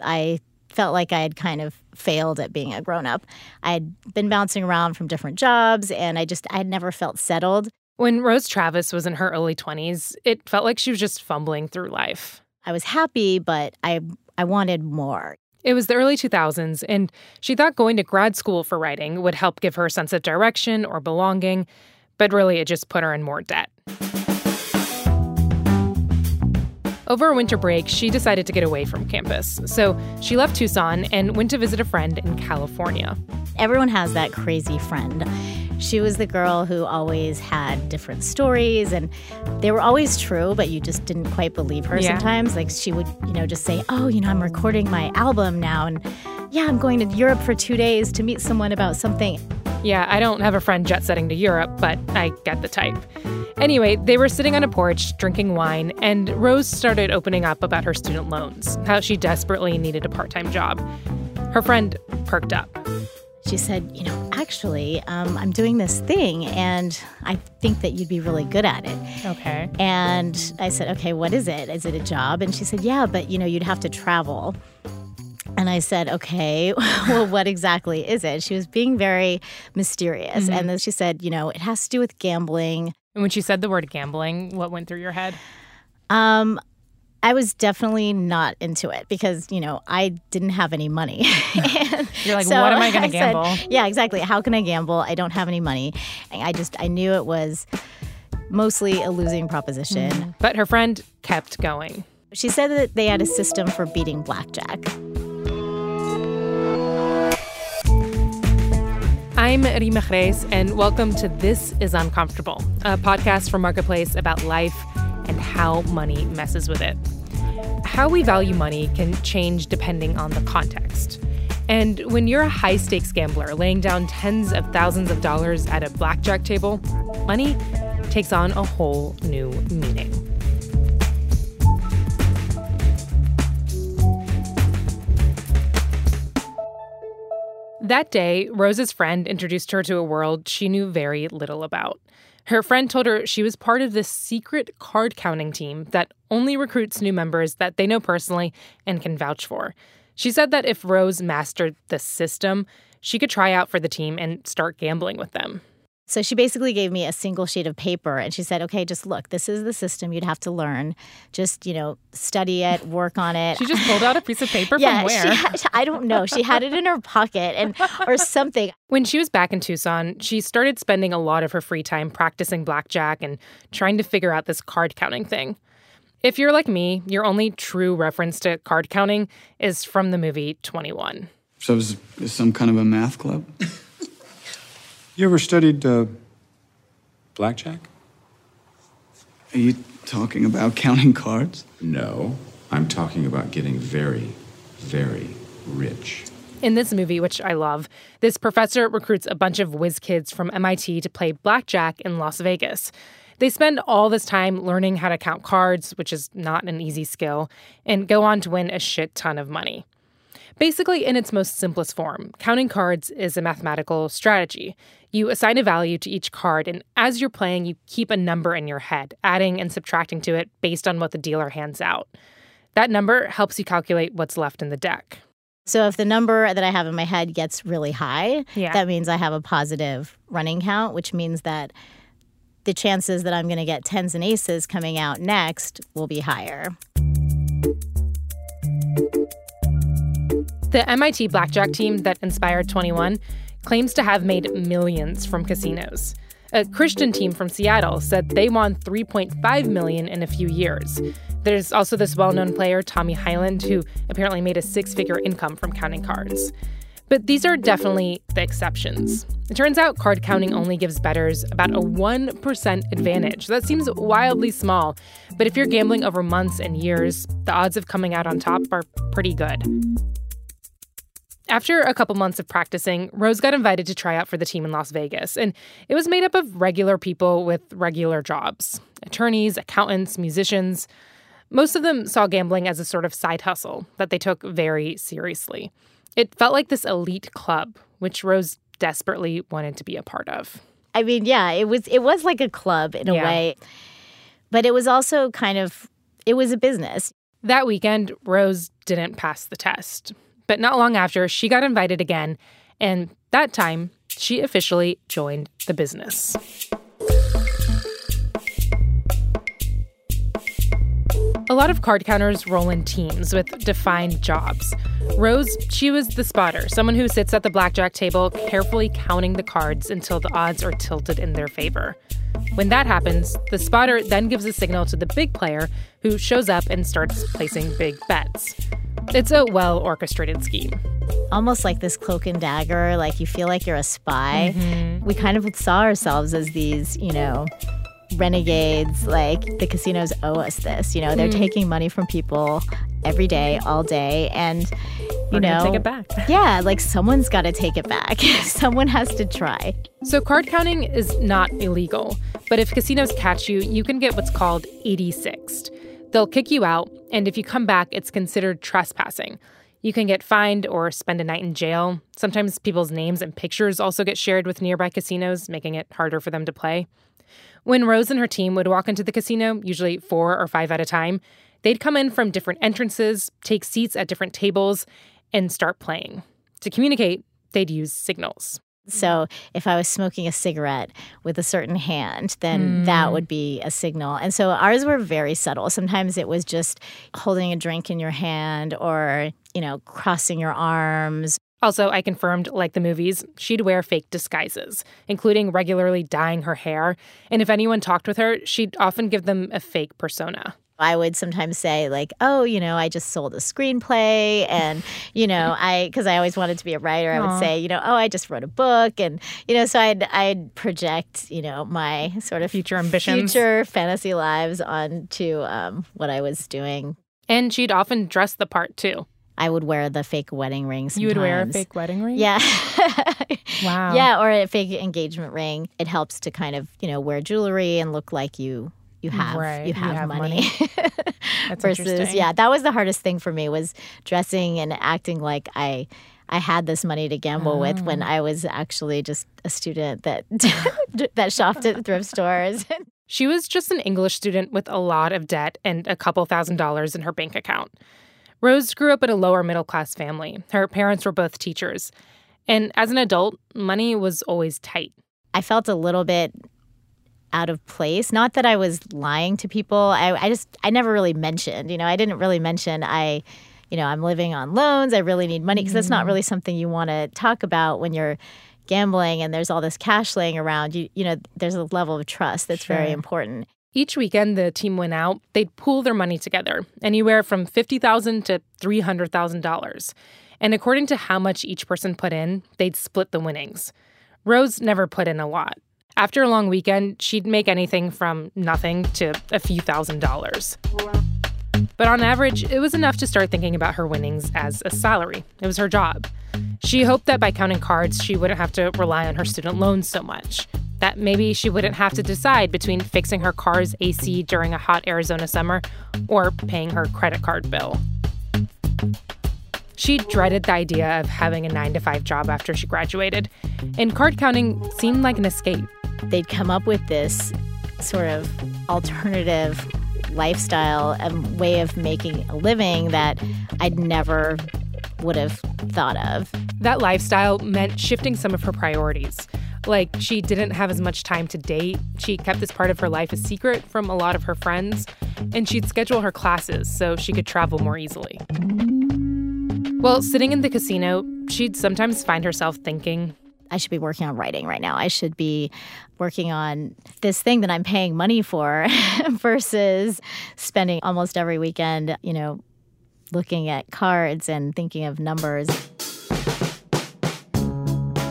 I felt like I had kind of failed at being a grown up. I had been bouncing around from different jobs and I just, I had never felt settled. When Rose Travis was in her early 20s, it felt like she was just fumbling through life. I was happy, but I, I wanted more. It was the early 2000s, and she thought going to grad school for writing would help give her a sense of direction or belonging, but really it just put her in more debt. Over a winter break, she decided to get away from campus. So she left Tucson and went to visit a friend in California. Everyone has that crazy friend. She was the girl who always had different stories and they were always true, but you just didn't quite believe her yeah. sometimes. Like she would, you know, just say, Oh, you know, I'm recording my album now and yeah, I'm going to Europe for two days to meet someone about something. Yeah, I don't have a friend jet setting to Europe, but I get the type. Anyway, they were sitting on a porch drinking wine, and Rose started opening up about her student loans, how she desperately needed a part time job. Her friend perked up. She said, You know, actually, um, I'm doing this thing, and I think that you'd be really good at it. Okay. And I said, Okay, what is it? Is it a job? And she said, Yeah, but, you know, you'd have to travel. And I said, okay, well, what exactly is it? She was being very mysterious. Mm-hmm. And then she said, you know, it has to do with gambling. And when she said the word gambling, what went through your head? Um, I was definitely not into it because, you know, I didn't have any money. You're like, so what am I going to gamble? Said, yeah, exactly. How can I gamble? I don't have any money. And I just, I knew it was mostly a losing proposition. Mm-hmm. But her friend kept going. She said that they had a system for beating blackjack. I'm Reema Khrais, and welcome to This is Uncomfortable, a podcast from Marketplace about life and how money messes with it. How we value money can change depending on the context. And when you're a high stakes gambler laying down tens of thousands of dollars at a blackjack table, money takes on a whole new meaning. That day, Rose's friend introduced her to a world she knew very little about. Her friend told her she was part of this secret card counting team that only recruits new members that they know personally and can vouch for. She said that if Rose mastered the system, she could try out for the team and start gambling with them. So she basically gave me a single sheet of paper and she said, okay, just look, this is the system you'd have to learn. Just, you know, study it, work on it. She just pulled out a piece of paper yeah, from where? Had, I don't know. She had it in her pocket and or something. When she was back in Tucson, she started spending a lot of her free time practicing blackjack and trying to figure out this card counting thing. If you're like me, your only true reference to card counting is from the movie 21. So it was some kind of a math club? You ever studied uh, blackjack? Are you talking about counting cards? No, I'm talking about getting very, very rich. In this movie, which I love, this professor recruits a bunch of whiz kids from MIT to play blackjack in Las Vegas. They spend all this time learning how to count cards, which is not an easy skill, and go on to win a shit ton of money. Basically, in its most simplest form, counting cards is a mathematical strategy. You assign a value to each card, and as you're playing, you keep a number in your head, adding and subtracting to it based on what the dealer hands out. That number helps you calculate what's left in the deck. So if the number that I have in my head gets really high, yeah. that means I have a positive running count, which means that the chances that I'm going to get tens and aces coming out next will be higher. The MIT blackjack team that inspired 21 claims to have made millions from casinos. A Christian team from Seattle said they won 3.5 million in a few years. There's also this well-known player Tommy Hyland who apparently made a six-figure income from counting cards. But these are definitely the exceptions. It turns out card counting only gives bettors about a 1% advantage. That seems wildly small, but if you're gambling over months and years, the odds of coming out on top are pretty good. After a couple months of practicing, Rose got invited to try out for the team in Las Vegas, and it was made up of regular people with regular jobs attorneys, accountants, musicians. Most of them saw gambling as a sort of side hustle that they took very seriously. It felt like this elite club, which Rose desperately wanted to be a part of. I mean, yeah, it was it was like a club in a yeah. way. But it was also kind of it was a business That weekend, Rose didn't pass the test. But not long after, she got invited again, and that time, she officially joined the business. A lot of card counters roll in teams with defined jobs. Rose, she was the spotter, someone who sits at the blackjack table carefully counting the cards until the odds are tilted in their favor. When that happens, the spotter then gives a signal to the big player who shows up and starts placing big bets. It's a well orchestrated scheme. Almost like this cloak and dagger, like you feel like you're a spy. Mm-hmm. We kind of saw ourselves as these, you know, renegades like the casinos owe us this you know they're mm. taking money from people every day all day and you We're know take it back yeah like someone's got to take it back someone has to try so card counting is not illegal but if casinos catch you you can get what's called 86th they'll kick you out and if you come back it's considered trespassing you can get fined or spend a night in jail. Sometimes people's names and pictures also get shared with nearby casinos, making it harder for them to play. When Rose and her team would walk into the casino, usually four or five at a time, they'd come in from different entrances, take seats at different tables, and start playing. To communicate, they'd use signals. So if I was smoking a cigarette with a certain hand, then mm. that would be a signal. And so ours were very subtle. Sometimes it was just holding a drink in your hand or, you know, crossing your arms also, I confirmed, like the movies, she'd wear fake disguises, including regularly dyeing her hair. And if anyone talked with her, she'd often give them a fake persona. I would sometimes say, like, oh, you know, I just sold a screenplay. And, you know, I, because I always wanted to be a writer, I would say, you know, oh, I just wrote a book. And, you know, so I'd, I'd project, you know, my sort of future ambitions, future fantasy lives onto um, what I was doing. And she'd often dress the part too. I would wear the fake wedding ring. Sometimes. You would wear a fake wedding ring? Yeah. wow. Yeah, or a fake engagement ring. It helps to kind of, you know, wear jewelry and look like you you have right. you have, you have money. money. That's Versus, yeah, that was the hardest thing for me was dressing and acting like I I had this money to gamble oh. with when oh. I was actually just a student that that shopped at thrift stores. she was just an English student with a lot of debt and a couple thousand dollars in her bank account. Rose grew up in a lower middle class family. Her parents were both teachers. And as an adult, money was always tight. I felt a little bit out of place. Not that I was lying to people. I, I just, I never really mentioned, you know, I didn't really mention I, you know, I'm living on loans. I really need money because mm. that's not mm. really something you want to talk about when you're gambling and there's all this cash laying around. You, you know, there's a level of trust that's sure. very important. Each weekend the team went out, they'd pool their money together, anywhere from 50,000 to $300,000. And according to how much each person put in, they'd split the winnings. Rose never put in a lot. After a long weekend, she'd make anything from nothing to a few thousand dollars. But on average, it was enough to start thinking about her winnings as a salary. It was her job. She hoped that by counting cards, she wouldn't have to rely on her student loans so much. That maybe she wouldn't have to decide between fixing her car's AC during a hot Arizona summer or paying her credit card bill. She dreaded the idea of having a nine to five job after she graduated, and card counting seemed like an escape. They'd come up with this sort of alternative lifestyle and way of making a living that I'd never would have thought of. That lifestyle meant shifting some of her priorities. Like, she didn't have as much time to date. She kept this part of her life a secret from a lot of her friends. And she'd schedule her classes so she could travel more easily. Well, sitting in the casino, she'd sometimes find herself thinking, I should be working on writing right now. I should be working on this thing that I'm paying money for versus spending almost every weekend, you know, looking at cards and thinking of numbers.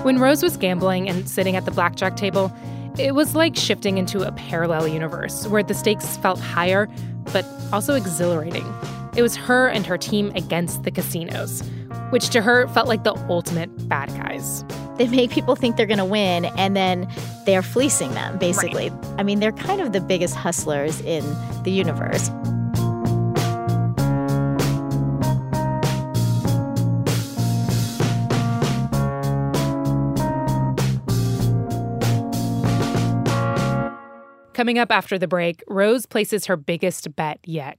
When Rose was gambling and sitting at the blackjack table, it was like shifting into a parallel universe where the stakes felt higher, but also exhilarating. It was her and her team against the casinos, which to her felt like the ultimate bad guys. They make people think they're going to win, and then they're fleecing them, basically. Right. I mean, they're kind of the biggest hustlers in the universe. Coming up after the break, Rose places her biggest bet yet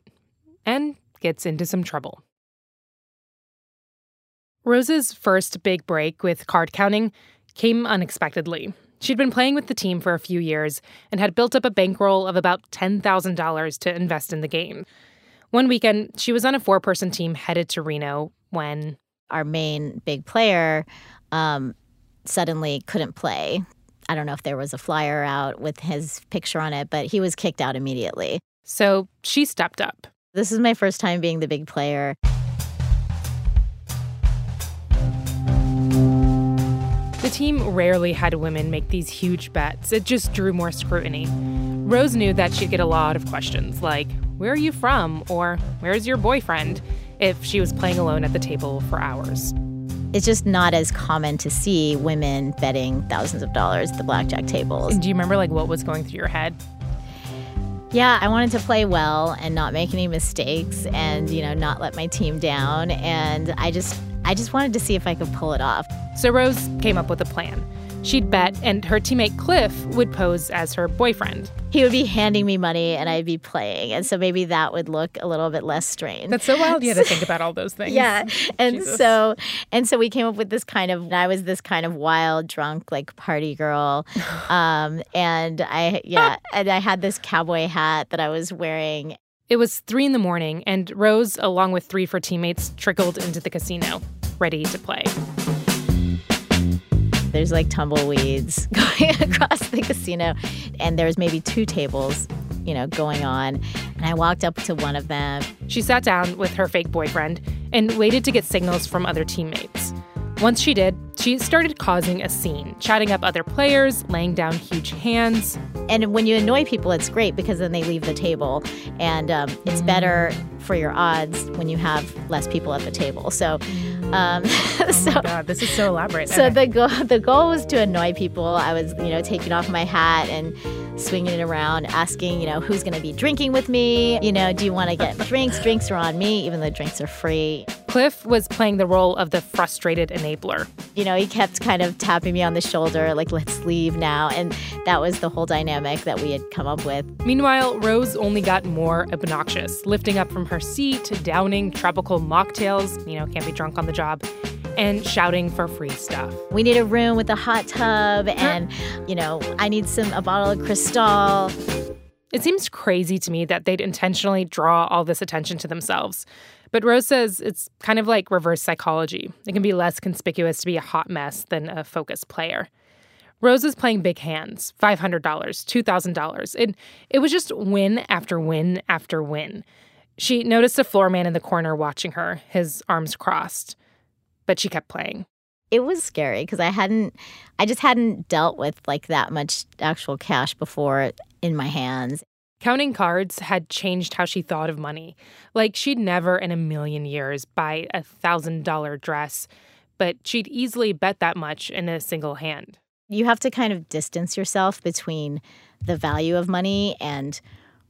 and gets into some trouble. Rose's first big break with card counting came unexpectedly. She'd been playing with the team for a few years and had built up a bankroll of about $10,000 to invest in the game. One weekend, she was on a four person team headed to Reno when our main big player um, suddenly couldn't play. I don't know if there was a flyer out with his picture on it, but he was kicked out immediately. So she stepped up. This is my first time being the big player. The team rarely had women make these huge bets. It just drew more scrutiny. Rose knew that she'd get a lot of questions like, Where are you from? or Where's your boyfriend? if she was playing alone at the table for hours. It's just not as common to see women betting thousands of dollars at the blackjack tables. Do you remember like what was going through your head? Yeah, I wanted to play well and not make any mistakes and, you know, not let my team down and I just I just wanted to see if I could pull it off. So Rose came up with a plan. She'd bet, and her teammate Cliff would pose as her boyfriend. He would be handing me money, and I'd be playing, and so maybe that would look a little bit less strange. That's so wild. You had to think about all those things. yeah, and Jesus. so and so we came up with this kind of. I was this kind of wild, drunk, like party girl, um, and I yeah, and I had this cowboy hat that I was wearing. It was three in the morning, and Rose, along with three of her teammates, trickled into the casino, ready to play. There's like tumbleweeds going across the casino, and there's maybe two tables, you know, going on. And I walked up to one of them. She sat down with her fake boyfriend and waited to get signals from other teammates. Once she did, she started causing a scene, chatting up other players, laying down huge hands. And when you annoy people, it's great because then they leave the table. And um, it's better for your odds when you have less people at the table. So, um, oh so my God, this is so elaborate. So okay. the goal, the goal was to annoy people. I was, you know, taking off my hat and swinging it around, asking, you know, who's going to be drinking with me? You know, do you want to get drinks? Drinks are on me, even though drinks are free. Cliff was playing the role of the frustrated enabler. You know, he kept kind of tapping me on the shoulder, like, let's leave now. And that was the whole dynamic that we had come up with. Meanwhile, Rose only got more obnoxious, lifting up from her seat, downing tropical mocktails, you know, can't be drunk on the job, and shouting for free stuff. We need a room with a hot tub, and, you know, I need some, a bottle of Cristal. It seems crazy to me that they'd intentionally draw all this attention to themselves. But Rose says it's kind of like reverse psychology. It can be less conspicuous to be a hot mess than a focused player. Rose is playing big hands $500, $2,000. It, it was just win after win after win. She noticed a floor man in the corner watching her, his arms crossed, but she kept playing. It was scary because I hadn't, I just hadn't dealt with like that much actual cash before in my hands. Counting cards had changed how she thought of money. Like she'd never in a million years buy a thousand dollar dress, but she'd easily bet that much in a single hand. You have to kind of distance yourself between the value of money and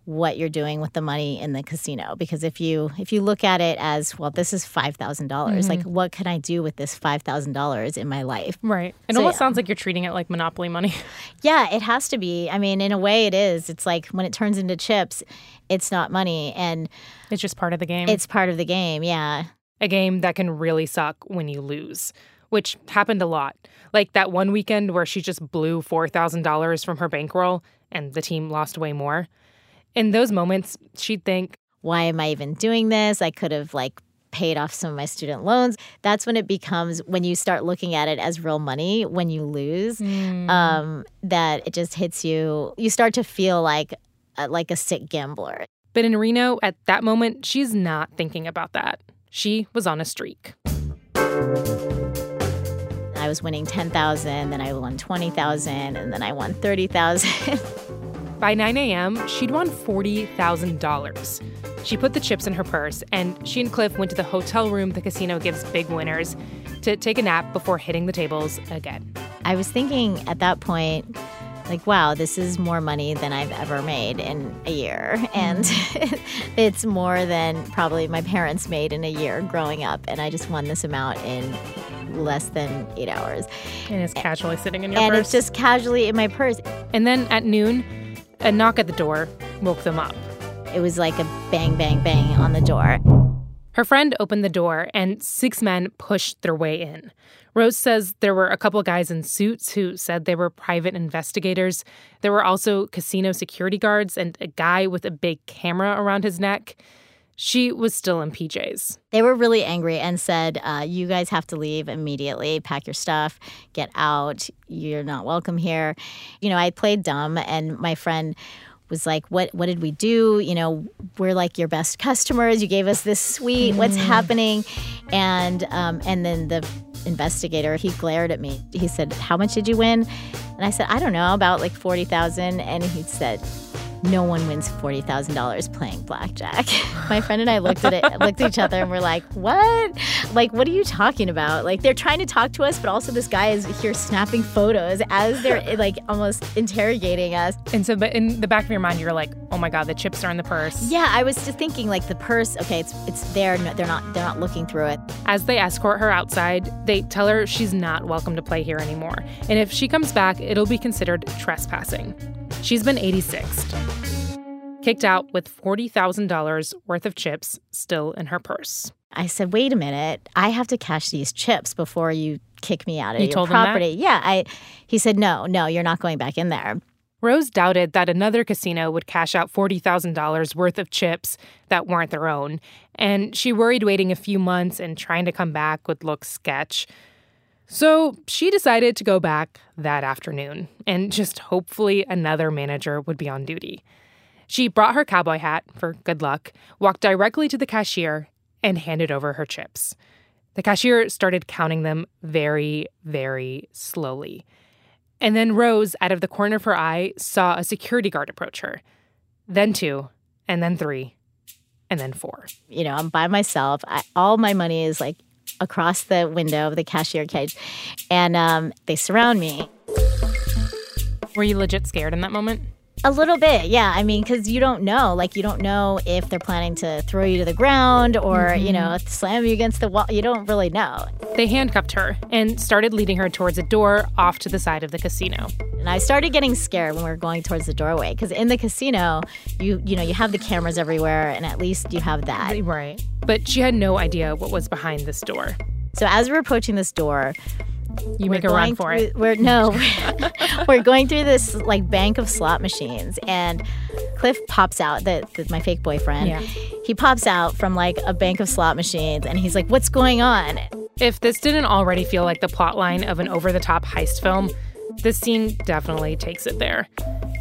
what you're doing with the money in the casino. Because if you if you look at it as well this is $5000 mm-hmm. like what can i do with this $5000 in my life? Right. It so, almost yeah. sounds like you're treating it like monopoly money. Yeah it has to be. I mean in a way it is. It's like when it turns into chips it's not money. And it's just part of the game. It's part of the game yeah. A game that can really suck when you lose which happened a lot. Like that one weekend where she just blew $4000 from her bankroll and the team lost way more in those moments, she'd think, why am I even doing this? I could have like paid off some of my student loans. That's when it becomes when you start looking at it as real money when you lose, mm. um, that it just hits you. You start to feel like uh, like a sick gambler. But in Reno, at that moment, she's not thinking about that. She was on a streak. I was winning 10,000, then I won 20,000, and then I won 30,000. By 9 a.m., she'd won $40,000. She put the chips in her purse, and she and Cliff went to the hotel room the casino gives big winners to take a nap before hitting the tables again. I was thinking at that point, like, wow, this is more money than I've ever made in a year. Mm-hmm. And it's more than probably my parents made in a year growing up. And I just won this amount in less than eight hours. And it's casually sitting in your and purse. And it's just casually in my purse. And then at noon, a knock at the door woke them up. It was like a bang, bang, bang on the door. Her friend opened the door, and six men pushed their way in. Rose says there were a couple guys in suits who said they were private investigators. There were also casino security guards and a guy with a big camera around his neck. She was still in PJs. They were really angry and said, uh, You guys have to leave immediately. Pack your stuff, get out. You're not welcome here. You know, I played dumb, and my friend was like, "What? What did we do? You know, we're like your best customers. You gave us this suite. What's mm. happening?" And um, and then the investigator he glared at me. He said, "How much did you win?" And I said, "I don't know, about like forty thousand. And he said, no one wins forty thousand dollars playing blackjack. My friend and I looked at it, looked at each other, and we're like, "What? Like, what are you talking about? Like, they're trying to talk to us, but also this guy is here snapping photos as they're like almost interrogating us." And so, but in the back of your mind, you're like, "Oh my god, the chips are in the purse." Yeah, I was just thinking like the purse. Okay, it's it's there. No, they're not they're not looking through it. As they escort her outside, they tell her she's not welcome to play here anymore, and if she comes back, it'll be considered trespassing. She's been 86ed, kicked out with $40,000 worth of chips still in her purse. I said, wait a minute, I have to cash these chips before you kick me out of you your property. Yeah. I he said, No, no, you're not going back in there. Rose doubted that another casino would cash out $40,000 worth of chips that weren't their own, and she worried waiting a few months and trying to come back would look sketch. So she decided to go back that afternoon, and just hopefully another manager would be on duty. She brought her cowboy hat for good luck, walked directly to the cashier, and handed over her chips. The cashier started counting them very, very slowly. And then Rose, out of the corner of her eye, saw a security guard approach her. Then two, and then three, and then four. You know, I'm by myself. I, all my money is like across the window of the cashier cage, and um, they surround me. Were you legit scared in that moment? A little bit, yeah. I mean, because you don't know. Like, you don't know if they're planning to throw you to the ground or, mm-hmm. you know, slam you against the wall. You don't really know. They handcuffed her and started leading her towards a door off to the side of the casino. And I started getting scared when we were going towards the doorway because in the casino, you you know, you have the cameras everywhere, and at least you have that. Right. But she had no idea what was behind this door. So as we're approaching this door, you make a run for through, it. We're no, we're going through this like bank of slot machines, and Cliff pops out. That my fake boyfriend. Yeah. He pops out from like a bank of slot machines, and he's like, "What's going on?" If this didn't already feel like the plotline of an over-the-top heist film, this scene definitely takes it there.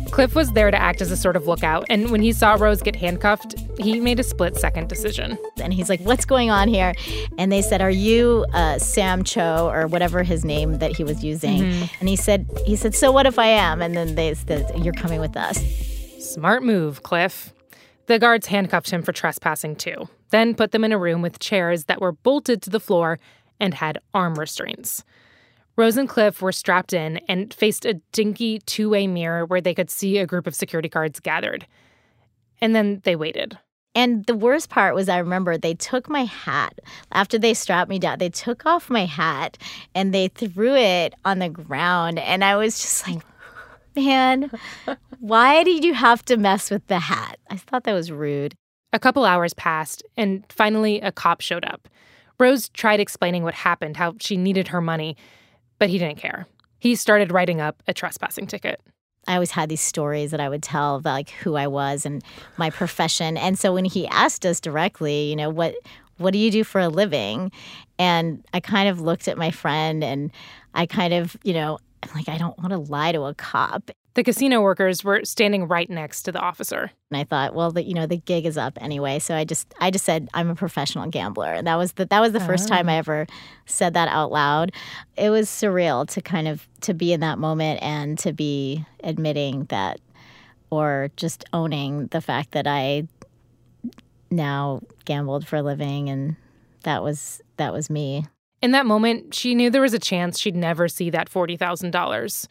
Cliff was there to act as a sort of lookout, and when he saw Rose get handcuffed, he made a split second decision. And he's like, What's going on here? And they said, Are you uh, Sam Cho or whatever his name that he was using? Mm-hmm. And he said, he said, So what if I am? And then they said, You're coming with us. Smart move, Cliff. The guards handcuffed him for trespassing too, then put them in a room with chairs that were bolted to the floor and had arm restraints. Rose and Cliff were strapped in and faced a dinky two way mirror where they could see a group of security guards gathered. And then they waited. And the worst part was, I remember they took my hat after they strapped me down. They took off my hat and they threw it on the ground. And I was just like, man, why did you have to mess with the hat? I thought that was rude. A couple hours passed, and finally, a cop showed up. Rose tried explaining what happened, how she needed her money, but he didn't care. He started writing up a trespassing ticket. I always had these stories that I would tell of like who I was and my profession. And so when he asked us directly, you know, what what do you do for a living? And I kind of looked at my friend and I kind of, you know, I'm like I don't want to lie to a cop. The casino workers were standing right next to the officer. And I thought, well, the, you know, the gig is up anyway, so I just I just said I'm a professional gambler. And that was the that was the first time I ah. ever said that out loud. It was surreal to kind of to be in that moment and to be admitting that or just owning the fact that I now gambled for a living and that was that was me. In that moment, she knew there was a chance she'd never see that $40,000.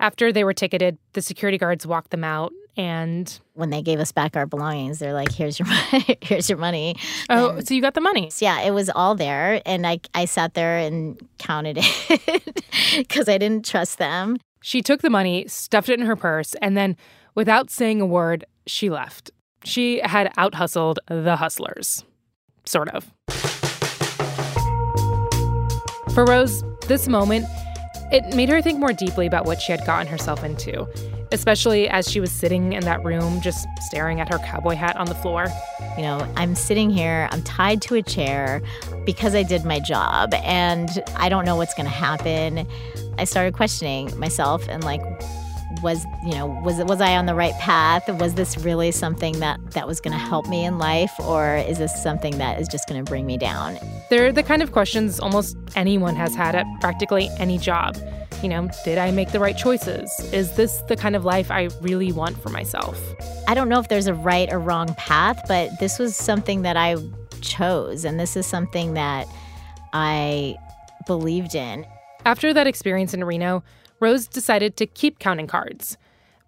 After they were ticketed, the security guards walked them out and when they gave us back our belongings, they're like, "Here's your money. Here's your money." Oh, and, so you got the money? Yeah, it was all there, and I I sat there and counted it because I didn't trust them. She took the money, stuffed it in her purse, and then, without saying a word, she left. She had out hustled the hustlers. sort of. For Rose, this moment, it made her think more deeply about what she had gotten herself into, especially as she was sitting in that room just staring at her cowboy hat on the floor. You know, I'm sitting here, I'm tied to a chair because I did my job, and I don't know what's going to happen. I started questioning myself and like, was you know was was I on the right path? Was this really something that that was going to help me in life, or is this something that is just going to bring me down? They're the kind of questions almost anyone has had at practically any job. You know, did I make the right choices? Is this the kind of life I really want for myself? I don't know if there's a right or wrong path, but this was something that I chose, and this is something that I believed in. After that experience in Reno, Rose decided to keep counting cards.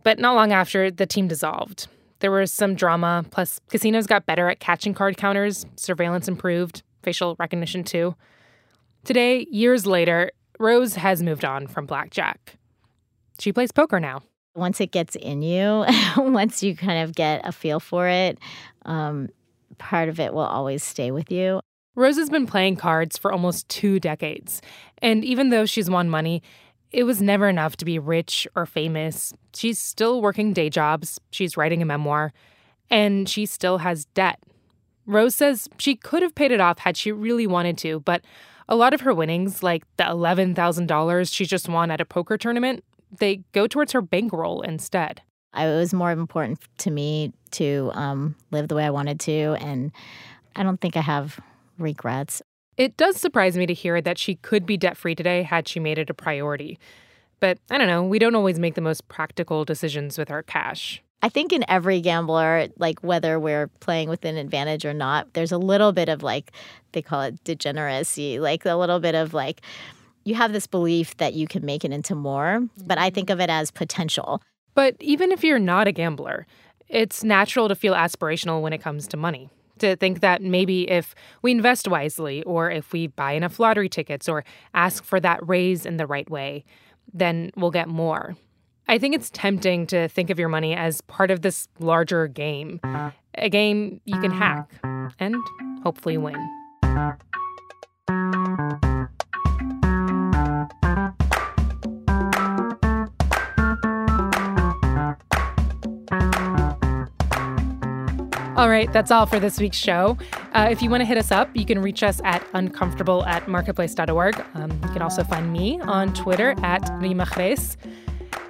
But not long after, the team dissolved. There was some drama, plus, casinos got better at catching card counters, surveillance improved, facial recognition too. Today, years later, Rose has moved on from blackjack. She plays poker now. Once it gets in you, once you kind of get a feel for it, um, part of it will always stay with you. Rose has been playing cards for almost two decades. And even though she's won money, it was never enough to be rich or famous. She's still working day jobs, she's writing a memoir, and she still has debt. Rose says she could have paid it off had she really wanted to, but a lot of her winnings, like the $11,000 she just won at a poker tournament, they go towards her bankroll instead. It was more important to me to um, live the way I wanted to, and I don't think I have regrets. It does surprise me to hear that she could be debt free today had she made it a priority. But I don't know, we don't always make the most practical decisions with our cash. I think in every gambler, like whether we're playing with an advantage or not, there's a little bit of like, they call it degeneracy, like a little bit of like, you have this belief that you can make it into more, but I think mm-hmm. of it as potential. But even if you're not a gambler, it's natural to feel aspirational when it comes to money to think that maybe if we invest wisely, or if we buy enough lottery tickets, or ask for that raise in the right way, then we'll get more. I think it's tempting to think of your money as part of this larger game, a game you can hack and hopefully win. All right, that's all for this week's show. Uh, if you want to hit us up, you can reach us at uncomfortable at marketplace.org. Um, you can also find me on Twitter at Reema Khrais.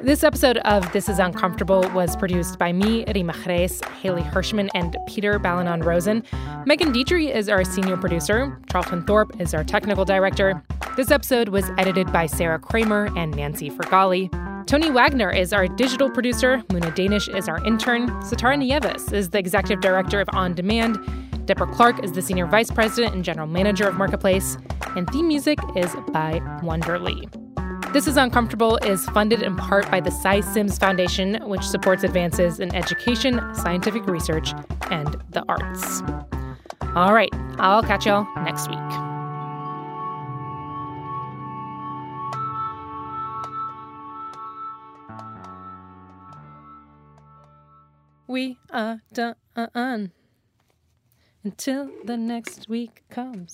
This episode of This is Uncomfortable was produced by me, Reema Khrais, Hayley Hershman, and Peter Balonon Rosen. Megan Dietrich is our senior producer. Charlton Thorpe is our technical director. This episode was edited by Sarah Kramer and Nancy Farghalli. Tony Wagner is our digital producer. Muna Danish is our intern. Sitara Nieves is the executive director of On Demand. Deborah Clark is the senior vice president and general manager of Marketplace. And theme music is by Wonderly. This is Uncomfortable is funded in part by the Sy Syms Foundation, which supports advances in education, scientific research, and the arts. All right, I'll catch y'all next week. We are done until the next week comes.